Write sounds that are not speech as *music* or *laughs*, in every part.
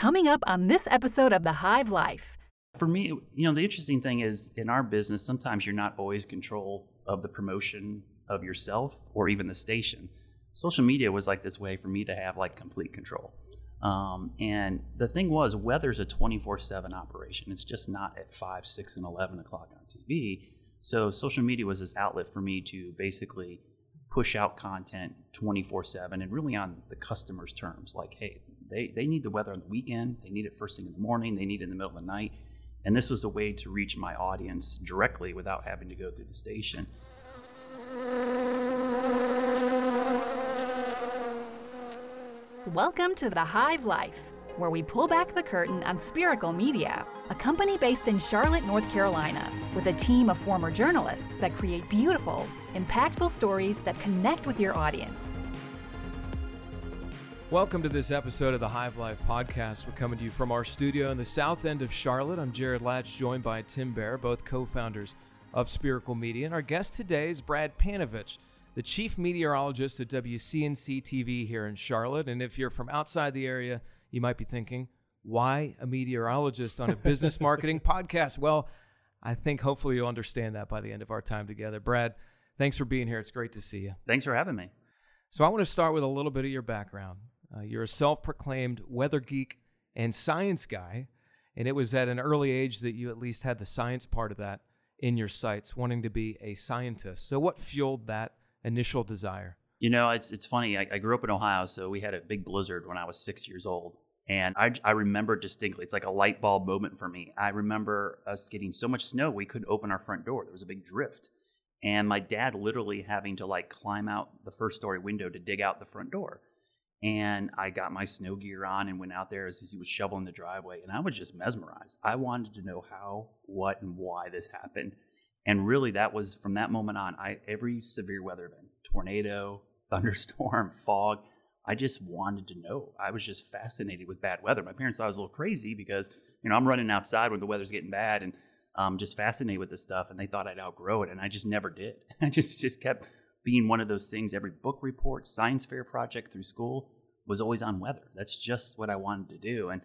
Coming up on this episode of The Hive Life. For me, you know, the interesting thing is in our business, sometimes you're not always control of the promotion of yourself or even the station. Social media was like this way for me to have like complete control. Um, and the thing was, weather's a 24 7 operation. It's just not at 5, 6, and 11 o'clock on TV. So social media was this outlet for me to basically push out content 24 7 and really on the customer's terms. Like, hey, they, they need the weather on the weekend, they need it first thing in the morning, they need it in the middle of the night. And this was a way to reach my audience directly without having to go through the station. Welcome to The Hive Life, where we pull back the curtain on Spiracle Media, a company based in Charlotte, North Carolina, with a team of former journalists that create beautiful, impactful stories that connect with your audience. Welcome to this episode of the Hive Life podcast. We're coming to you from our studio in the south end of Charlotte. I'm Jared Latch, joined by Tim Bear, both co founders of Spiracle Media. And our guest today is Brad Panovich, the chief meteorologist at WCNC TV here in Charlotte. And if you're from outside the area, you might be thinking, why a meteorologist on a business *laughs* marketing podcast? Well, I think hopefully you'll understand that by the end of our time together. Brad, thanks for being here. It's great to see you. Thanks for having me. So, I want to start with a little bit of your background. Uh, you're a self proclaimed weather geek and science guy. And it was at an early age that you at least had the science part of that in your sights, wanting to be a scientist. So, what fueled that initial desire? You know, it's it's funny. I, I, grew up in Ohio, so we had a big blizzard when I was six years old, and I, I remember distinctly. It's like a light bulb moment for me. I remember us getting so much snow we couldn't open our front door. There was a big drift, and my dad literally having to like climb out the first story window to dig out the front door. And I got my snow gear on and went out there as he was shoveling the driveway, and I was just mesmerized. I wanted to know how, what, and why this happened. And really, that was from that moment on. I every severe weather event, tornado, *laughs* thunderstorm, *laughs* fog, I just wanted to know. I was just fascinated with bad weather. My parents thought I was a little crazy because you know I'm running outside when the weather's getting bad, and um, just fascinated with this stuff. And they thought I'd outgrow it, and I just never did. *laughs* I just just kept being one of those things. Every book report, science fair project through school was always on weather. That's just what I wanted to do. And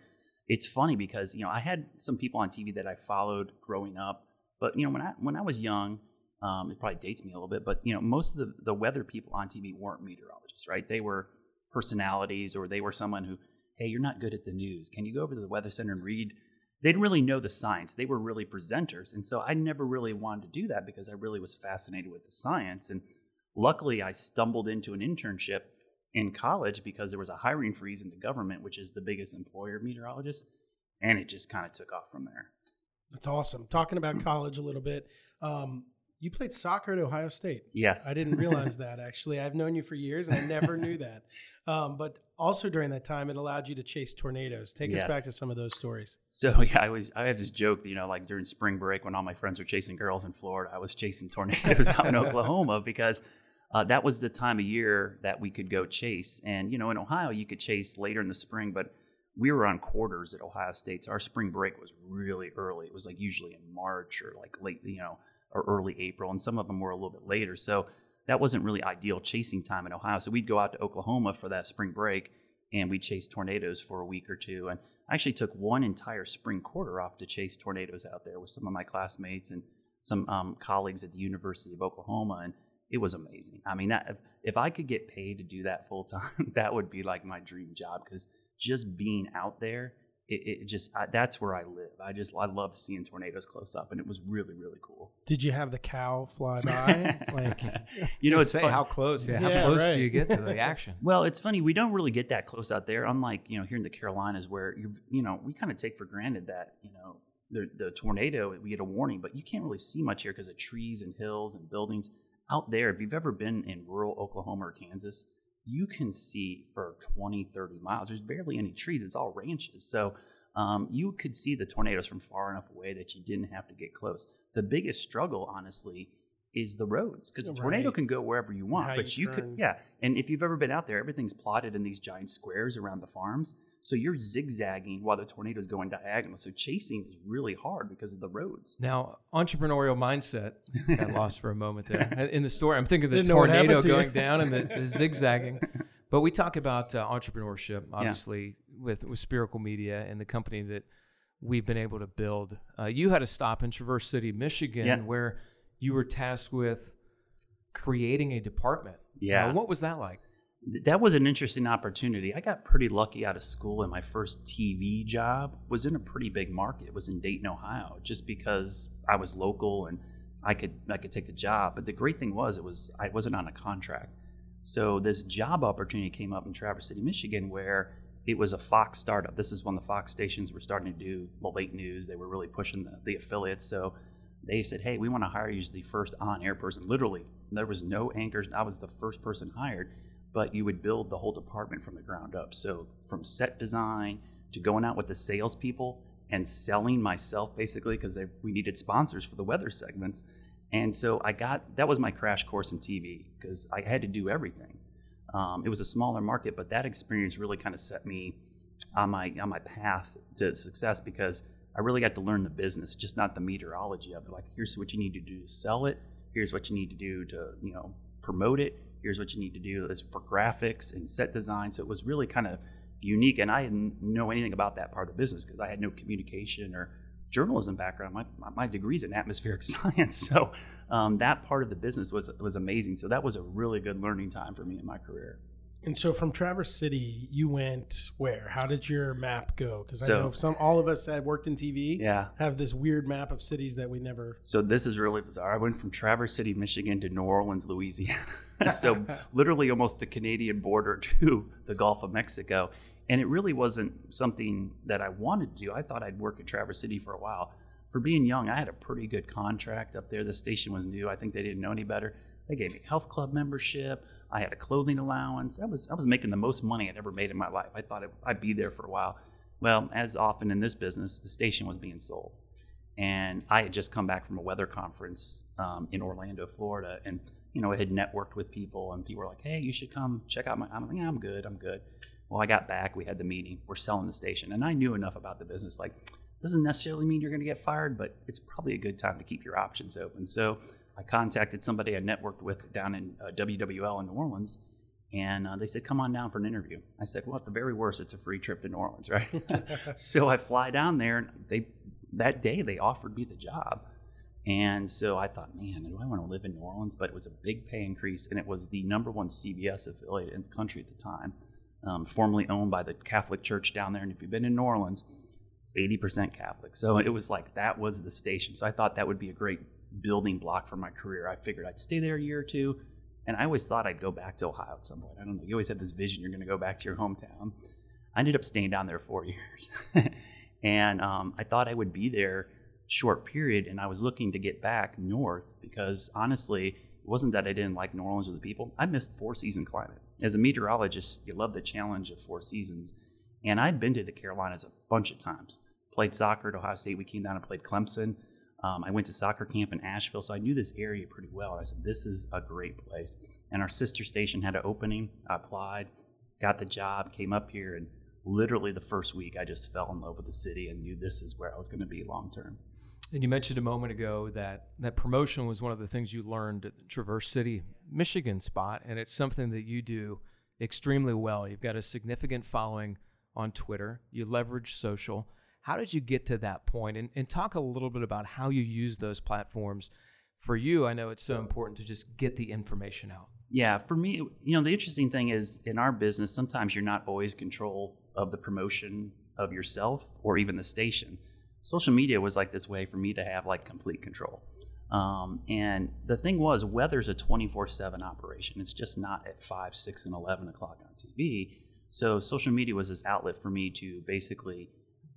it's funny because you know I had some people on TV that I followed growing up, but you know when I when I was young, um, it probably dates me a little bit, but you know most of the the weather people on TV weren't meteorologists, right? They were personalities, or they were someone who, hey, you're not good at the news. Can you go over to the weather center and read? They didn't really know the science. They were really presenters, and so I never really wanted to do that because I really was fascinated with the science and luckily I stumbled into an internship in college because there was a hiring freeze in the government, which is the biggest employer of meteorologists, and it just kind of took off from there. That's awesome. Talking about college a little bit, um, you played soccer at Ohio State. Yes, I didn't realize that actually. I've known you for years, and I never knew *laughs* that. Um, but also during that time, it allowed you to chase tornadoes. Take yes. us back to some of those stories. So *laughs* yeah, I was I have this joke, you know, like during spring break when all my friends were chasing girls in Florida, I was chasing tornadoes *laughs* out in Oklahoma because uh, that was the time of year that we could go chase. And, you know, in Ohio, you could chase later in the spring, but we were on quarters at Ohio State. So our spring break was really early. It was like usually in March or like late, you know, or early April. And some of them were a little bit later. So that wasn't really ideal chasing time in Ohio. So we'd go out to Oklahoma for that spring break and we'd chase tornadoes for a week or two. And I actually took one entire spring quarter off to chase tornadoes out there with some of my classmates and some um, colleagues at the University of Oklahoma. And it was amazing. I mean, that, if, if I could get paid to do that full time, *laughs* that would be like my dream job because just being out there, it, it just I, that's where I live. I just I love seeing tornadoes close up, and it was really really cool. Did you have the cow fly by? *laughs* like, *laughs* you know, it's say fun. how close. Yeah, yeah how close right. do you get to the action? well, it's funny. We don't really get that close out there. Unlike you know here in the Carolinas, where you you know we kind of take for granted that you know the the tornado we get a warning, but you can't really see much here because of trees and hills and buildings out there, if you've ever been in rural Oklahoma or Kansas, you can see for 20, 30 miles. There's barely any trees, it's all ranches. So um, you could see the tornadoes from far enough away that you didn't have to get close. The biggest struggle, honestly, is the roads because a tornado can go wherever you want, but you, you could, yeah. And if you've ever been out there, everything's plotted in these giant squares around the farms. So you're zigzagging while the tornado is going diagonal. So chasing is really hard because of the roads. Now, entrepreneurial mindset got lost for a moment there *laughs* in the story. I'm thinking the Didn't tornado going down and the, the, *laughs* zigzagging. But we talk about uh, entrepreneurship, obviously, yeah. with with Spiracle Media and the company that we've been able to build. Uh, you had a stop in Traverse City, Michigan, yeah. where you were tasked with creating a department. Yeah. Uh, what was that like? That was an interesting opportunity. I got pretty lucky out of school, and my first TV job was in a pretty big market. It was in Dayton, Ohio, just because I was local and I could I could take the job. But the great thing was it was I wasn't on a contract. So this job opportunity came up in Traverse City, Michigan, where it was a Fox startup. This is when the Fox stations were starting to do the late news. They were really pushing the, the affiliates. So they said, "Hey, we want to hire you as the first on-air person." Literally, there was no anchors. I was the first person hired, but you would build the whole department from the ground up. So from set design to going out with the salespeople and selling myself, basically, because we needed sponsors for the weather segments. And so I got that was my crash course in TV because I had to do everything. Um, it was a smaller market, but that experience really kind of set me on my on my path to success because I really got to learn the business, just not the meteorology of it. Like, here's what you need to do to sell it. Here's what you need to do to, you know, promote it. Here's what you need to do is for graphics and set design. So it was really kind of unique. And I didn't know anything about that part of the business because I had no communication or journalism background. My, my degree's in atmospheric *laughs* science. So um, that part of the business was, was amazing. So that was a really good learning time for me in my career. And so from Traverse City, you went where? How did your map go? Because so, I know some all of us that worked in TV yeah. have this weird map of cities that we never. So this is really bizarre. I went from Traverse City, Michigan, to New Orleans, Louisiana. *laughs* so *laughs* literally almost the Canadian border *laughs* to the Gulf of Mexico, and it really wasn't something that I wanted to do. I thought I'd work at Traverse City for a while. For being young, I had a pretty good contract up there. The station was new. I think they didn't know any better. They gave me health club membership I had a clothing allowance. I was I was making the most money I'd ever made in my life. I thought it, I'd be there for a while. Well, as often in this business, the station was being sold, and I had just come back from a weather conference um, in Orlando, Florida, and you know I had networked with people, and people were like, "Hey, you should come check out my." I'm like, "Yeah, I'm good. I'm good." Well, I got back. We had the meeting. We're selling the station, and I knew enough about the business. Like, doesn't necessarily mean you're going to get fired, but it's probably a good time to keep your options open. So I contacted somebody I networked with down in uh, WWL in New Orleans, and uh, they said, "Come on down for an interview." I said, "Well, at the very worst, it's a free trip to New Orleans, *laughs* right?" *laughs* so I fly down there, and they that day they offered me the job, and so I thought, "Man, do I want to live in New Orleans?" But it was a big pay increase, and it was the number one CBS affiliate in the country at the time, um, formerly owned by the Catholic Church down there. And if you've been in New Orleans, 80% Catholic. So it was like that was the station. So I thought that would be a great building block for my career. I figured I'd stay there a year or two, and I always thought I'd go back to Ohio at some point. I don't know. You always had this vision you're going to go back to your hometown. I ended up staying down there four *laughs* years, and um, I thought I would be there short period, and I was looking to get back north because honestly, it wasn't that I didn't like New Orleans or the people. I missed four season climate. As a meteorologist, you love the challenge of four seasons, and I'd been to the Carolinas a bunch of times. Played soccer at Ohio State. We came down and played Clemson. Um, I went to soccer camp in Asheville, so I knew this area pretty well. I said, this is a great place. And our sister station had an opening. I applied, got the job, came up here, and literally the first week I just fell in love with the city and knew this is where I was going to be long term. And you mentioned a moment ago that that promotion was one of the things you learned at Traverse City, Michigan spot, and it's something that you do extremely well. You've got a significant following on Twitter. You leverage social. How did you get to that point? And, and talk a little bit about how you use those platforms. For you, I know it's so important to just get the information out. Yeah, for me, you know, the interesting thing is in our business, sometimes you're not always control of the promotion of yourself or even the station. Social media was like this way for me to have like complete control. Um, and the thing was, weather's a 24 7 operation. It's just not at 5, 6, and 11 o'clock on TV. So social media was this outlet for me to basically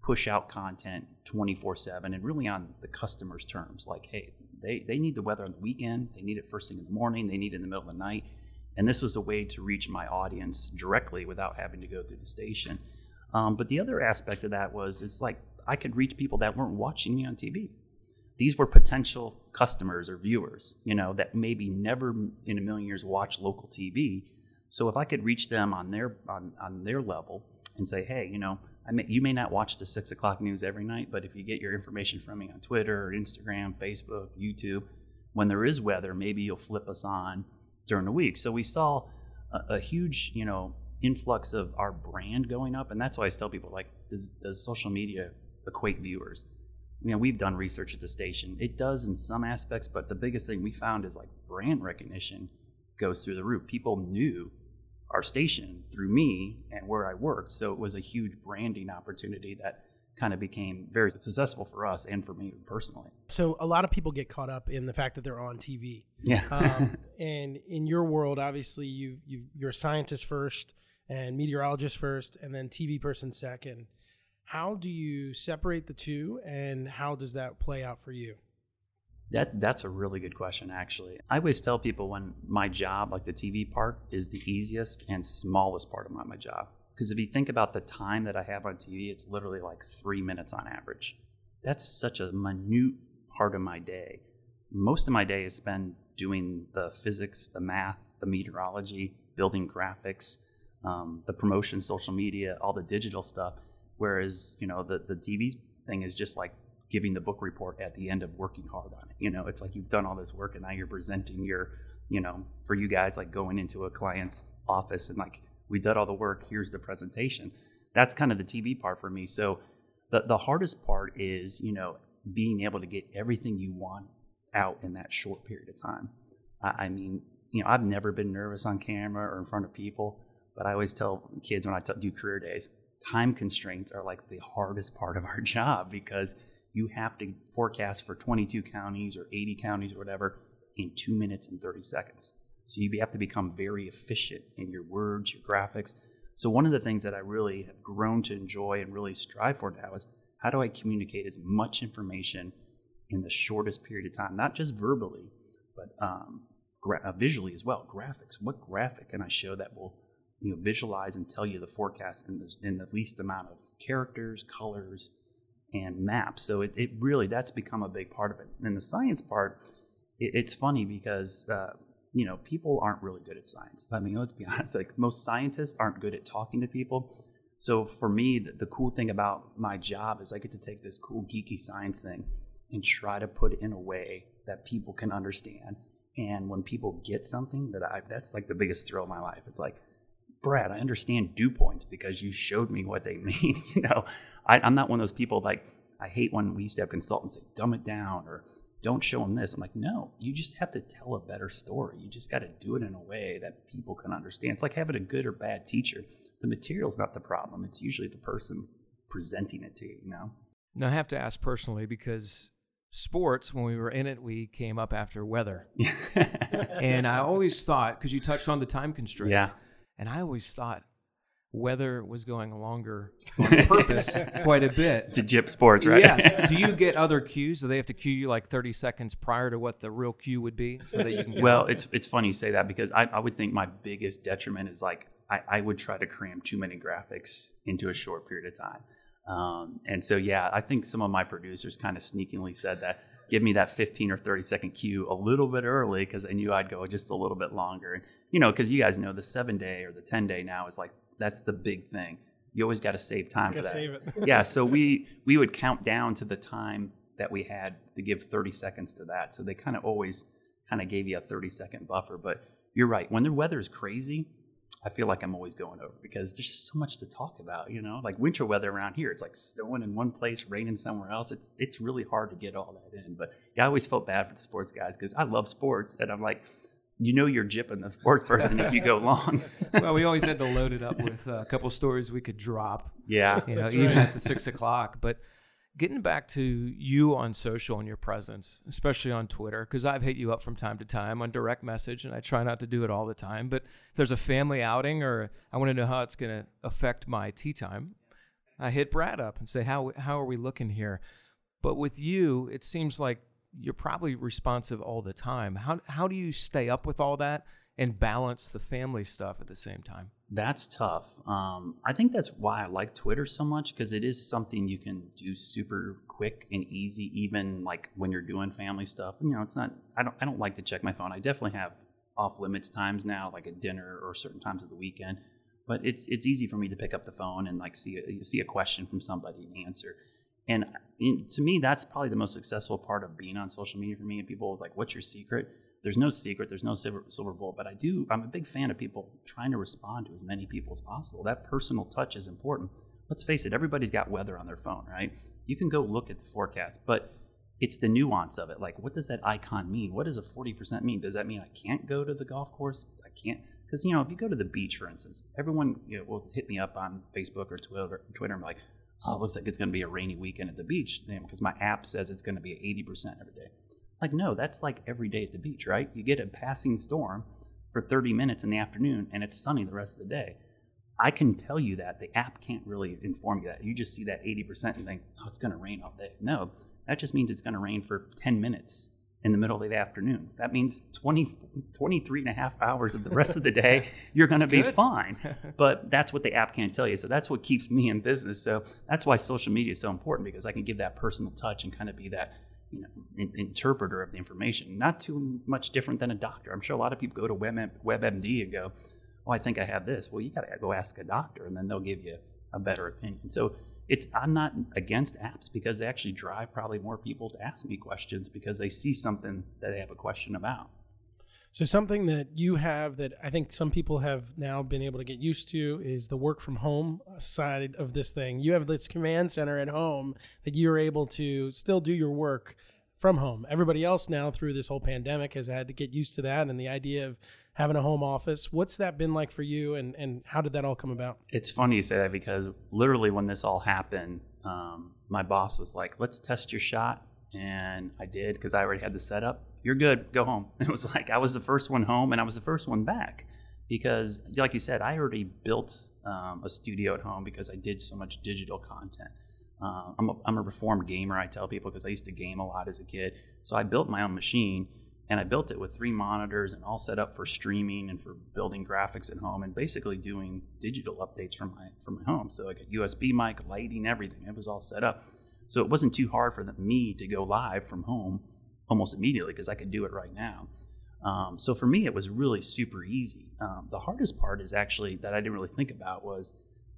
push out content 24 7 and really on the customer's terms. Like, hey, they, they need the weather on the weekend, they need it first thing in the morning, they need it in the middle of the night. And this was a way to reach my audience directly without having to go through the station. Um, but the other aspect of that was it's like I could reach people that weren't watching me on TV. These were potential customers or viewers, you know, that maybe never in a million years watch local TV. So if I could reach them on their on, on their level and say, hey, you know, I you may not watch the six o'clock news every night, but if you get your information from me on Twitter, or Instagram, Facebook, YouTube, when there is weather, maybe you'll flip us on during the week. So we saw a, a huge, you know, influx of our brand going up, and that's why I tell people like, does does social media equate viewers? You know, we've done research at the station. It does in some aspects, but the biggest thing we found is like brand recognition goes through the roof. People knew our station through me and where I worked, so it was a huge branding opportunity that kind of became very successful for us and for me personally. So a lot of people get caught up in the fact that they're on TV. Yeah. um, *laughs* and in your world, obviously, you you you're a scientist first, and meteorologist first, and then TV person second. How do you separate the two, and how does that play out for you? That that's a really good question actually. I always tell people when my job, like the TV part, is the easiest and smallest part of my, my job. Because if you think about the time that I have on TV, it's literally like three minutes on average. That's such a minute part of my day. Most of my day is spent doing the physics, the math, the meteorology, building graphics, um, the promotion, social media, all the digital stuff. Whereas, you know, the, the TV thing is just like giving the book report at the end of working hard on it. You know, it's like you've done all this work and now you're presenting your, you know, for you guys, like going into a client's office and like, we did all the work, here's the presentation. That's kind of the TV part for me. So the, the hardest part is, you know, being able to get everything you want out in that short period of time. I, I mean, you know, I've never been nervous on camera or in front of people, but I always tell kids when I t- do career days, time constraints are like the hardest part of our *laughs* job because you have to forecast for 22 counties or 80 counties or whatever in two minutes and 30 seconds. So you have to become very efficient in your words, your graphics. So one of the things that I really have grown to enjoy and really strive for now is how do I communicate as much information in the shortest period of time, not just verbally, but um, gra- uh, visually as well. Graphics. What graphic can I show that will you know visualize and tell you the forecast in the, in the least amount of characters, colors, and maps? So it, it really that's become a big part of it. And the science part, it, it's funny because. Uh, you know, people aren't really good at science. I mean, let's be *laughs* honest, like most scientists aren't good at talking to people. So for me, the, the, cool thing about my job is I get to take this cool geeky science thing and try to put it in a way that people can understand. And when people get something that I, that's like the biggest thrill of my life. It's like, Brad, I understand dew points because you showed me what they *laughs* mean. you know, I, I'm not one of those people like, I hate when we used to have consultants say, dumb it down or don't show them this. I'm like, no, you just have to tell a better story. You just got to do it in a way that people can understand. It's like having a good or bad teacher. The material's not the problem. It's usually the person presenting it to you, you know? Now, I have to ask personally because sports, when we were in it, we came up after weather. *laughs* and I always thought, because you touched on the time constraints, yeah. And I always thought, weather was going longer *laughs* on purpose quite a bit. To Jip Sports, right? Yes. *laughs* Do you get other cues? Do they have to cue you like 30 seconds prior to what the real cue would be so that you can Well, it's it's funny you say that because I, I would think my biggest detriment is like I, I would try to cram too many graphics into a short period of time. Um, and so yeah, I think some of my producers kind of sneakingly said that give me that 15 or 30 second cue a little bit early because I knew I'd go just a little bit longer. And you know, because you guys know the seven day or the 10 day now is like that's the big thing. You always got to save time for that. *laughs* Yeah, so we we would count down to the time that we had to give 30 seconds to that. So they kind of always kind of gave you a 30 second buffer. But you're right. When the weather is crazy, I feel like I'm always going over because there's just so much to talk about, you know? Like winter weather around here, it's like snowing in one place, raining somewhere else. It's it's really hard to get all that in. But yeah, I always felt bad for the sports guys because I love sports and I'm like, you know you're jipping the sports person if you go *laughs* long. well, we always had to load it up *laughs* with uh, a couple stories we could drop. Yeah, you know, even at the six o'clock. But getting back to you on social and your presence, especially on Twitter, because I've hit you up from time to time on direct message, and I try not to do it all the time. But if there's a family outing or I want to know how it's going to affect my tee time, I hit Brad up and say, "How how are we looking here?" But with you, it seems like you're probably responsive all the time. How how do you stay up with all that and balance the family stuff at the same time? That's tough. Um, I think that's why I like Twitter so much because it is something you can do super quick and easy, even like when you're doing family stuff. And, You know, it's not. I don't. I don't like to check my phone. I definitely have off limits times now, like at dinner or certain times of the weekend. But it's it's easy for me to pick up the phone and like see a, see a question from somebody and answer. And to me, that's probably the most successful part of being on social media for me. And people was like, "What's your secret?" There's no secret, there's no silver, silver bullet, but I do, I'm a big fan of people trying to respond to as many people as possible. That personal touch is important. Let's face it, everybody's got weather on their phone, right? You can go look at the forecast, but it's the nuance of it. Like, what does that icon mean? What does a 40% mean? Does that mean I can't go to the golf course? I can't. Because, you know, if you go to the beach, for instance, everyone you know, will hit me up on Facebook or Twitter, Twitter and be like, oh, it looks like it's going to be a rainy weekend at the beach because my app says it's going to be 80% every day. Like, no, that's like every day at the beach, right? You get a passing storm for 30 minutes in the afternoon and it's sunny the rest of the day. I can tell you that. The app can't really inform you that. You just see that 80% and think, oh, it's going to rain all day. No, that just means it's going to rain for 10 minutes in the middle of the afternoon. That means 20, 23 and a half hours of the rest of the day, *laughs* you're going to be fine. *laughs* But that's what the app can't tell you. So that's what keeps me in business. So that's why social media is so important because I can give that personal touch and kind of be that you know, in, interpreter of the information. Not too much different than a doctor. I'm sure a lot of people go to Web, WebMD and go, "Oh, I think I have this." Well, you got to go ask a doctor, and then they'll give you a better opinion. So it's I'm not against apps because they actually drive probably more people to ask me questions because they see something that they have a question about. So something that you have that I think some people have now been able to get used to is the work from home side of this thing. You have this command center at home that you're able to still do your work from home. Everybody else now through this whole pandemic has had to get used to that and the idea of having a home office. What's that been like for you and, and how did that all come about? It's funny you say that because literally when this all happened, um, my boss was like, let's test your shot. And I did because I already had the setup you're good, go home. *laughs* It was like I was the first one home and I was the first one back because, like you said, I already built um, a studio at home because I did so much digital content. Uh, I'm, a, I'm a reformed gamer, I tell people, because I used to game a lot as a kid. So I built my own machine and I built it with three monitors and all set up for streaming and for building graphics at home and basically doing digital updates from my from my home. So I got USB mic, lighting, everything. It was all set up. So it wasn't too hard for the, me to go live from home almost immediately because I could do it right now. Um, so for me, it was really super easy. Um, the hardest part is actually that I didn't really think about was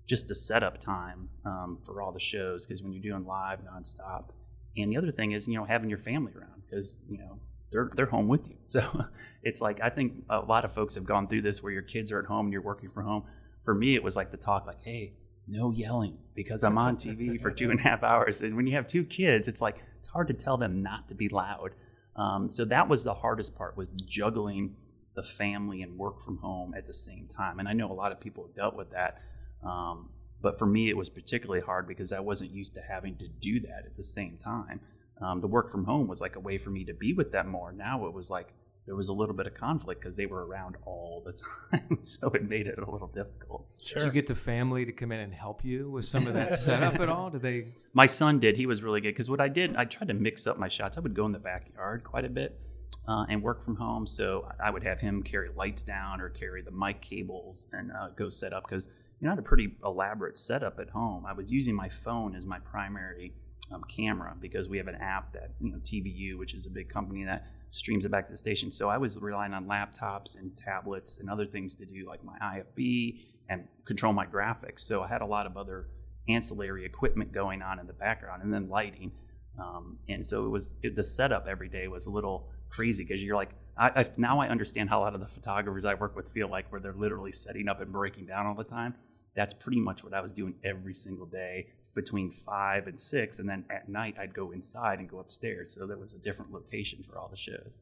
just the setup time um, for all the shows because when you're doing live nonstop, and the other thing is you know having your family around because you know they're they're home with you. *laughs* So it's like I think a lot of folks have gone through this where your kids are at home and you're working from home. For me, it was like the talk like, hey, no yelling because I'm on TV for two and a half hours. And when you have two kids, it's like it's hard to tell them not to be loud. Um, so that was the hardest part was juggling the family and work from home at the same time. And I know a lot of people have dealt with that. Um, but for me, it was particularly hard because I wasn't used to having to do that at the same time. Um, the work from home was like a way for me to be with them more. Now it was like there was a little bit of conflict because they were around all the *laughs* time, so it made it a little difficult. Sure. Did you get the family to come in and help you with some of that *laughs* setup at all? Did they? My son did. He was really good because what I did, I tried to mix up my shots. I would go in the backyard quite a bit uh, and work from home. So I would have him carry lights down or carry the mic cables and uh, go set up because you know I had a pretty elaborate setup at home. I was using my phone as my primary um, camera because we have an app that you know TVU, which is a big company that streams it back to the station. So I was relying on laptops and tablets and other things to do like my IFB and control my graphics. So I had a lot of other ancillary equipment going on in the background and then lighting. Um, and so it was it, the setup every day was a little crazy because you're like I, I, now I understand how a lot of the photographers I work with feel like where they're literally setting up and breaking down all the time. That's pretty much what I was doing every single day between five and six, and then at night I'd go inside and go upstairs. So there was a different location for all the shows.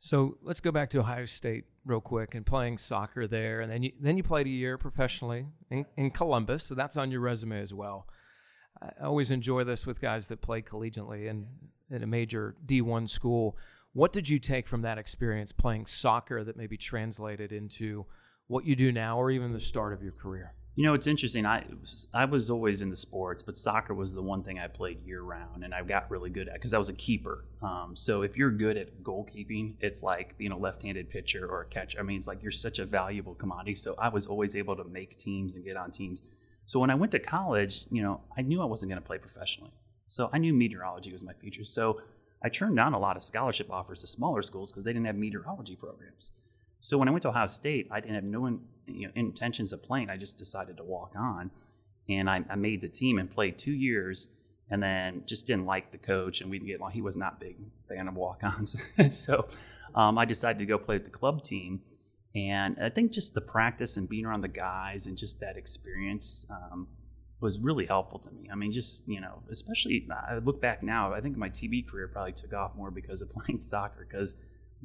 So let's go back to Ohio State real quick and playing soccer there, and then you then you played a year professionally in, in Columbus, so that's on your resume as well. I always enjoy this with guys that play collegiately and in a major D1 school. What did you take from that experience playing soccer that maybe translated into what you do now or even the start of your career? You know, it's interesting. I I was always into sports, but soccer was the one thing I played year round, and I got really good at because I was a keeper. Um, so if you're good at goalkeeping, it's like being a left-handed pitcher or a catcher. I mean, it's like you're such a valuable commodity. So I was always able to make teams and get on teams. So when I went to college, you know, I knew I wasn't going to play professionally. So I knew meteorology was my future. So I turned down a lot of scholarship offers to smaller schools because they didn't have meteorology programs. So when I went to Ohio State, I didn't have no in, you know, intentions of playing. I just decided to walk on, and I, I, made the team and played two years, and then just didn't like the coach, and we didn't get along. He was not big fan of walk-ons, *laughs* so um, I decided to go play with the club team. And I think just the practice and being around the guys and just that experience um, was really helpful to me. I mean, just, you know, especially I look back now, I think my TV career probably took off more because of *laughs* playing soccer, because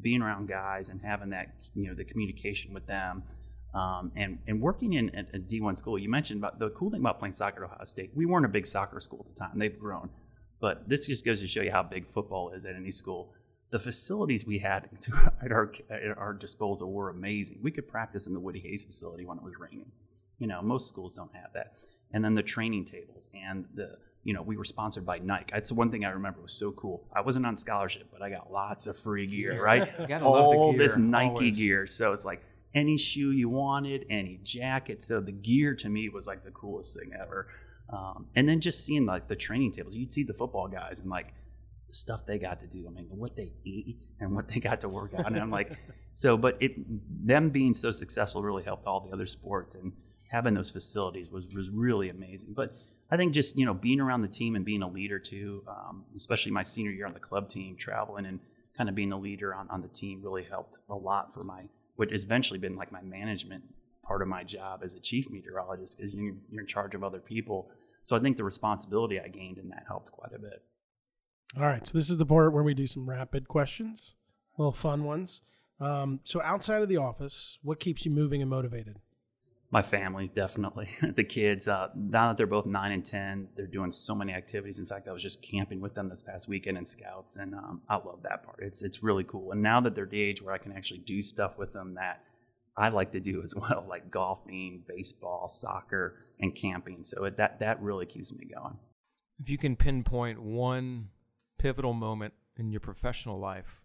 being around guys and having that, you know, the communication with them. Um, and and working in a, a D1 school, you mentioned about the cool thing about playing soccer at Ohio State. We weren't a big soccer school at the time; they've grown, but this just goes to show you how big football is at any school. The facilities we had *laughs* at our at our disposal were amazing. We could practice in the Woody Hayes facility when it was raining. You know, most schools don't have that. And then the training tables and the you know, we were sponsored by Nike. That's the one thing I remember was so cool. I wasn't on scholarship, but I got lots of free gear, right? *laughs* All this Nike always. gear. So it's like any shoe you wanted, any jacket. So the gear to me was like the coolest thing ever. Um, and then just seeing like the training tables, you'd see the football guys and like the stuff they got to do. I mean, what they eat and what they got to work out. And I'm like, *laughs* so, but it them being so successful really helped all the other sports and having those facilities was was really amazing. But I think just you know being around the team and being a leader too, um, especially my senior year on the club team, traveling and kind of being a leader on, on the team really helped a lot for my what has eventually been like my management part of my job as a chief meteorologist because you're, you're in charge of other people. So I think the responsibility I gained in that helped quite a bit. All right, so this is the part where we do some rapid questions, little fun ones. Um, so outside of the office, what keeps you moving and motivated? My family, definitely. *laughs* the kids, uh, now that they're both nine and 10, they're doing so many activities. In fact, I was just camping with them this past weekend in Scouts, and um, I love that part. It's, it's really cool. And now that they're the age where I can actually do stuff with them that I like to do *laughs* as well, like golfing, baseball, soccer, and camping. So it, that, that really keeps me going. If you can pinpoint one pivotal moment in your professional life,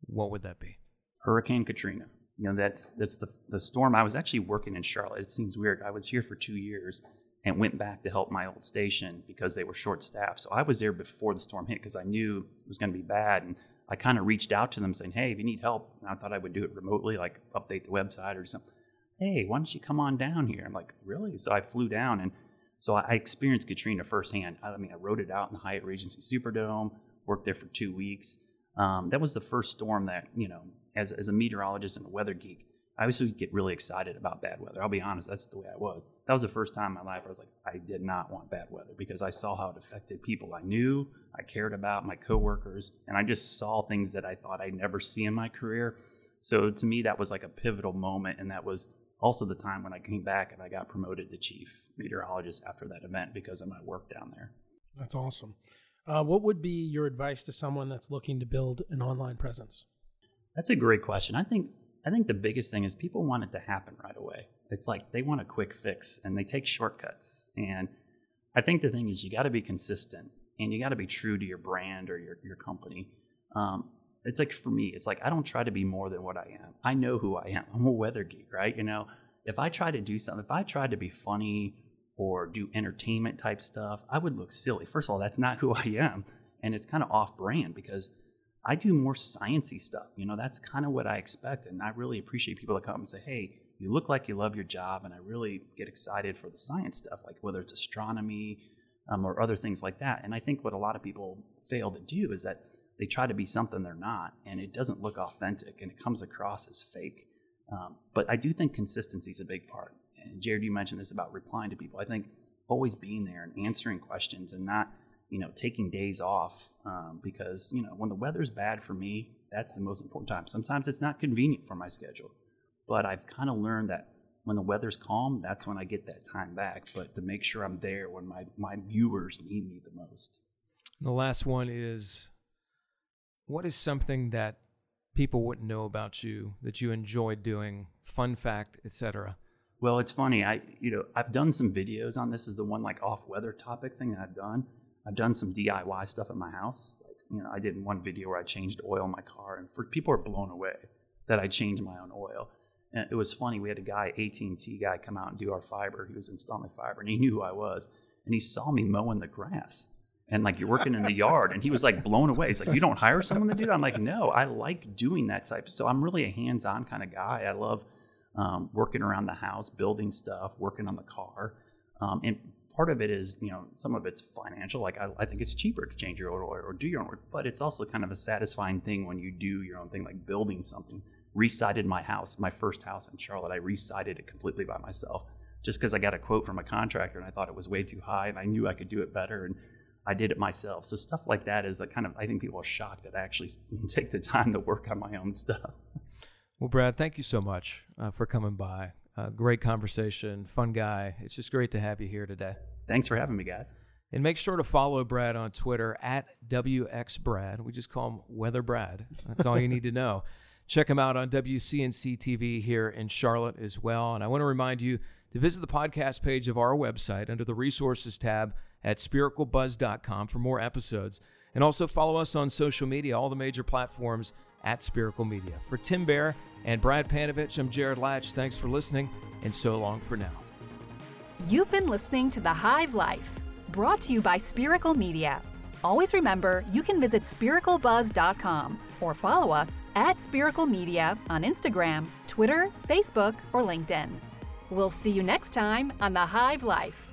what would that be? Hurricane Katrina. You know, that's that's the the storm. I was actually working in Charlotte. It seems weird. I was here for two years and went back to help my old station because they were short staffed. So I was there before the storm hit because I knew it was going to be bad. And I kind of reached out to them saying, "Hey, if you need help," and I thought I would do it remotely, like update the website or something. Hey, why don't you come on down here? I'm like, really? So I flew down and so I experienced Katrina firsthand. I mean, I wrote it out in the Hyatt Regency Superdome. Worked there for two weeks. Um, that was the first storm that you know, as as a meteorologist and a weather geek, I used to get really excited about bad weather. I'll be honest, that's the way I was. That was the first time in my life I was like, I did not want bad weather because I saw how it affected people I knew, I cared about, my coworkers, and I just saw things that I thought I'd never see in my career. So to me, that was like a pivotal moment, and that was also the time when I came back and I got promoted to chief meteorologist after that event because of my work down there. That's awesome. Uh, what would be your advice to someone that's looking to build an online presence? That's a great question. I think I think the biggest thing is people want it to happen right away. It's like they want a quick fix and they take shortcuts. And I think the thing is you got to be consistent and you got to be true to your brand or your your company. Um, it's like for me, it's like I don't try to be more than what I am. I know who I am. *laughs* I'm a weather geek, right? You know, if I try to do something, if I tried to be funny or do entertainment type stuff, I would look silly. First of all, that's not who *laughs* I am. And it's kind of off brand because I do more sciency stuff. You know, that's kind of what I expect. And I really appreciate people that come and say, hey, you look like you love your job. And I really get excited for the science stuff, like whether it's astronomy um, or other things like that. And I think what a lot of people fail to do is that they try to be something they're not, and it doesn't look authentic and it comes across as fake. Um, but I do think consistency is a big part and Jared, you mentioned this about replying to people. I think always being there and answering questions and not, you know, taking days off um, because you know when the weather's bad for me, that's the most important time. Sometimes it's not convenient for my schedule, but I've kind of learned that when the weather's calm, that's when I get that time back. But to make sure I'm there when my my viewers need me the most. The last one is, what is something that people wouldn't know about you that you enjoy doing, fun fact, etc. Well, it's funny. I you know I've done some videos on this. Is the one like off weather topic thing that I've done. I've done some DIY stuff at my house. Like you know, I did one video where I changed oil in my car, and for people are blown away that I changed my own oil. And it was funny. We had a guy, AT&T guy, come out and do our fiber. He was installing fiber, and he *laughs* knew who I was, and he saw me mowing the grass. And like you're working in the yard, and he was like blown away. He's like, "You don't hire someone to do that?" I'm like, "No, I like doing that type." So I'm really a hands-on kind of guy. I love um, working around the house, building stuff, working on the car. Um, and part of it is, you know, some of it's financial. Like I, I think it's cheaper to change your own oil or do your own work, but it's also kind of a satisfying thing when you do your own thing, like building something. Resided my house, my first house in Charlotte. I resided it completely by myself, just because I got a quote from a contractor and I thought it was way too high, and I knew I could do it better, and I did it myself. So stuff like that is a kind of I think people are shocked that I actually *laughs* take the time to work on my own stuff. Well, Brad, thank you so much uh, for coming by. Uh, great conversation, fun guy. It's just great to have you here today. Thanks for having me, guys. And make sure to follow Brad on Twitter at WXBrad. We just call him Weather Brad. That's all you need to know. *laughs* Check him out on WCNC TV here in Charlotte as well. And I want to remind you to visit the podcast page of our website under the resources tab at spiraclebuzz.com for more episodes. And also follow us on social media, all the major platforms at Spiracle Media. For Tim Bear and Brad Panovich, I'm Jared Latch. Thanks for listening, and so long for now. You've been listening to The Hive Life, brought to you by Spiracle Media. Always remember, you can visit spiraclebuzz.com or follow us at Spiracle Media on Instagram, Twitter, Facebook, or LinkedIn. We'll see you next time on The Hive Life.